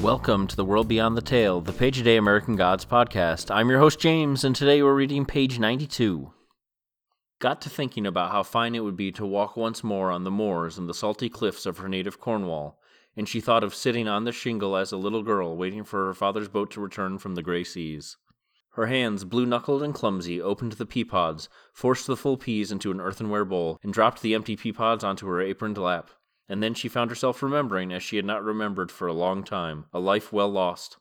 Welcome to the World Beyond the Tale, the Page a Day American Gods podcast. I'm your host, James, and today we're reading page 92. Got to thinking about how fine it would be to walk once more on the moors and the salty cliffs of her native Cornwall, and she thought of sitting on the shingle as a little girl waiting for her father's boat to return from the gray seas. Her hands, blue knuckled and clumsy, opened the pea pods, forced the full peas into an earthenware bowl, and dropped the empty pea pods onto her aproned lap. And then she found herself remembering, as she had not remembered for a long time, a life well lost.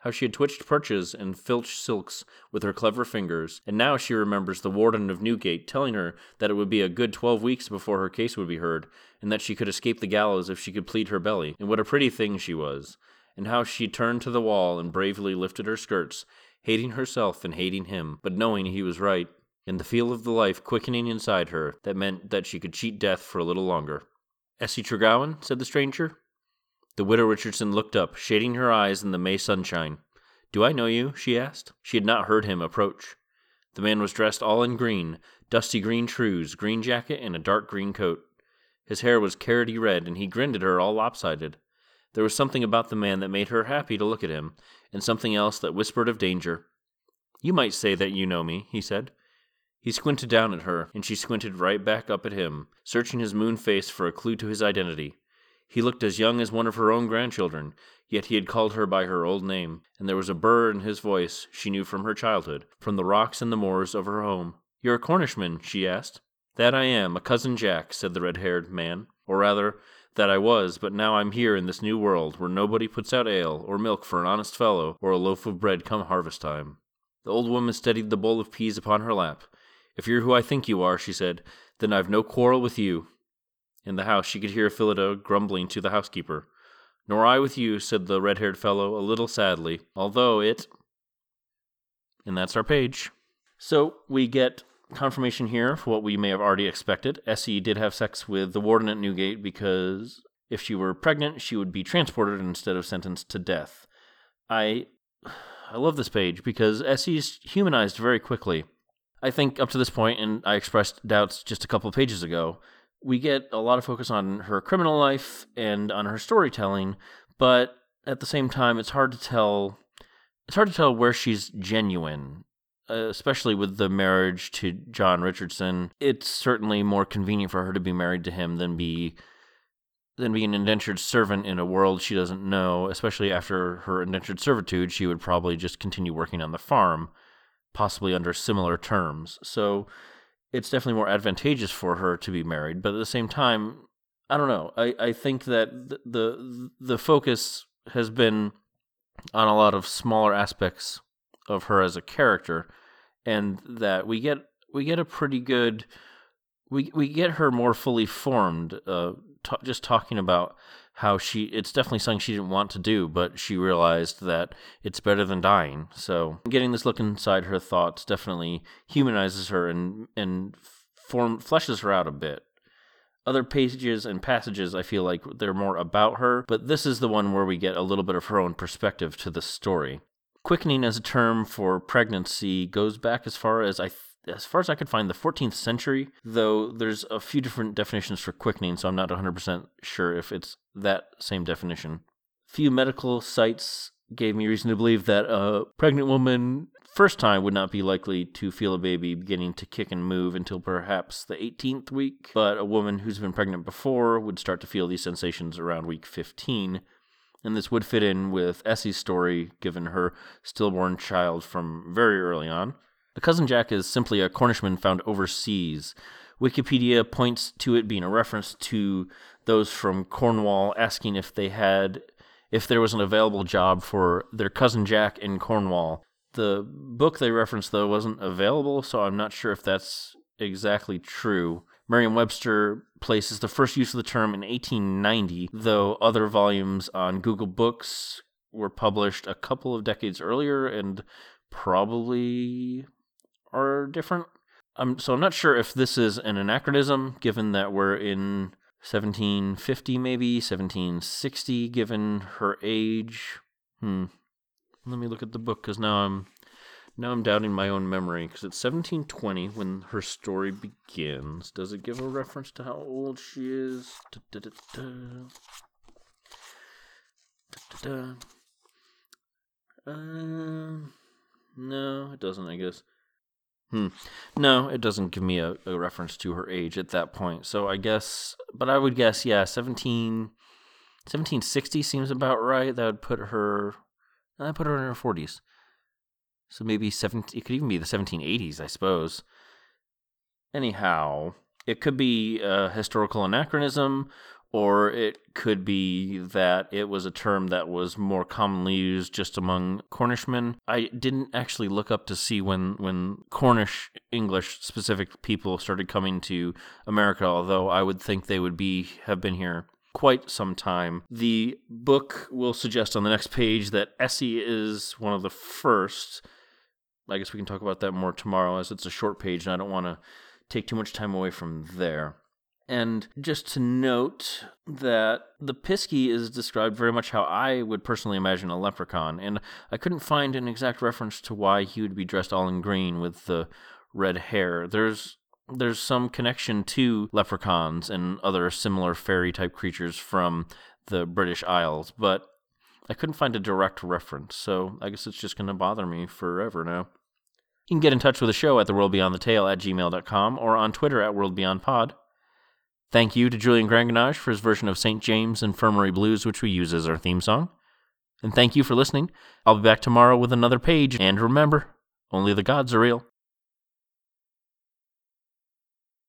How she had twitched perches and filched silks with her clever fingers, and now she remembers the warden of Newgate telling her that it would be a good twelve weeks before her case would be heard, and that she could escape the gallows if she could plead her belly, and what a pretty thing she was, and how she turned to the wall and bravely lifted her skirts, hating herself and hating him, but knowing he was right, and the feel of the life quickening inside her that meant that she could cheat death for a little longer. Essie Tregowan, said the stranger. The widow Richardson looked up, shading her eyes in the May sunshine. Do I know you? she asked. She had not heard him approach. The man was dressed all in green, dusty green trews, green jacket, and a dark green coat. His hair was carroty red, and he grinned at her all lopsided. There was something about the man that made her happy to look at him, and something else that whispered of danger. You might say that you know me, he said. He squinted down at her, and she squinted right back up at him, searching his moon face for a clue to his identity. He looked as young as one of her own grandchildren, yet he had called her by her old name, and there was a burr in his voice she knew from her childhood, from the rocks and the moors of her home. You're a Cornishman? she asked. That I am, a cousin Jack, said the red haired man. Or rather, that I was, but now I'm here in this new world where nobody puts out ale or milk for an honest fellow or a loaf of bread come harvest time. The old woman steadied the bowl of peas upon her lap. If you're who I think you are, she said, then I've no quarrel with you. In the house, she could hear Phillida grumbling to the housekeeper. Nor I with you, said the red haired fellow, a little sadly, although it. And that's our page. So we get confirmation here for what we may have already expected. Essie did have sex with the warden at Newgate because if she were pregnant, she would be transported instead of sentenced to death. I. I love this page because Essie's humanized very quickly. I think up to this point, and I expressed doubts just a couple pages ago, we get a lot of focus on her criminal life and on her storytelling, but at the same time, it's hard to tell. It's hard to tell where she's genuine, especially with the marriage to John Richardson. It's certainly more convenient for her to be married to him than be than be an indentured servant in a world she doesn't know. Especially after her indentured servitude, she would probably just continue working on the farm possibly under similar terms. So it's definitely more advantageous for her to be married. But at the same time, I don't know. I, I think that the, the the focus has been on a lot of smaller aspects of her as a character, and that we get we get a pretty good we we get her more fully formed. Uh, t- just talking about how she it's definitely something she didn't want to do but she realized that it's better than dying. So getting this look inside her thoughts definitely humanizes her and and form fleshes her out a bit. Other pages and passages i feel like they're more about her but this is the one where we get a little bit of her own perspective to the story. Quickening as a term for pregnancy goes back as far as i as far as I could find, the 14th century, though there's a few different definitions for quickening, so I'm not 100% sure if it's that same definition. Few medical sites gave me reason to believe that a pregnant woman first time would not be likely to feel a baby beginning to kick and move until perhaps the 18th week, but a woman who's been pregnant before would start to feel these sensations around week 15. And this would fit in with Essie's story, given her stillborn child from very early on. A cousin Jack is simply a Cornishman found overseas. Wikipedia points to it being a reference to those from Cornwall asking if they had if there was an available job for their cousin Jack in Cornwall. The book they referenced though wasn't available, so I'm not sure if that's exactly true. Merriam-Webster places the first use of the term in 1890, though other volumes on Google Books were published a couple of decades earlier and probably are different. Um, so I'm not sure if this is an anachronism, given that we're in 1750, maybe 1760, given her age. Hmm. Let me look at the book because now I'm now I'm doubting my own memory because it's 1720 when her story begins. Does it give a reference to how old she is? Da, da, da, Uh, no, it doesn't, I guess. Hmm. No, it doesn't give me a, a, reference to her age at that point. So I guess, but I would guess, yeah, 17, 1760 seems about right. That would put her, I put her in her 40s. So maybe 17, it could even be the 1780s, I suppose. Anyhow, it could be a historical anachronism, or it could be that it was a term that was more commonly used just among Cornishmen. I didn't actually look up to see when, when Cornish English specific people started coming to America, although I would think they would be have been here quite some time. The book will suggest on the next page that Essie is one of the first. I guess we can talk about that more tomorrow as it's a short page and I don't want to take too much time away from there. And just to note that the Pisky is described very much how I would personally imagine a leprechaun, and I couldn't find an exact reference to why he would be dressed all in green with the red hair. There's there's some connection to leprechauns and other similar fairy type creatures from the British Isles, but I couldn't find a direct reference, so I guess it's just going to bother me forever now. You can get in touch with the show at theworldbeyondthetale at gmail.com or on Twitter at worldbeyondpod. Thank you to Julian Granganage for his version of St. James Infirmary Blues, which we use as our theme song. And thank you for listening. I'll be back tomorrow with another page, and remember, only the gods are real.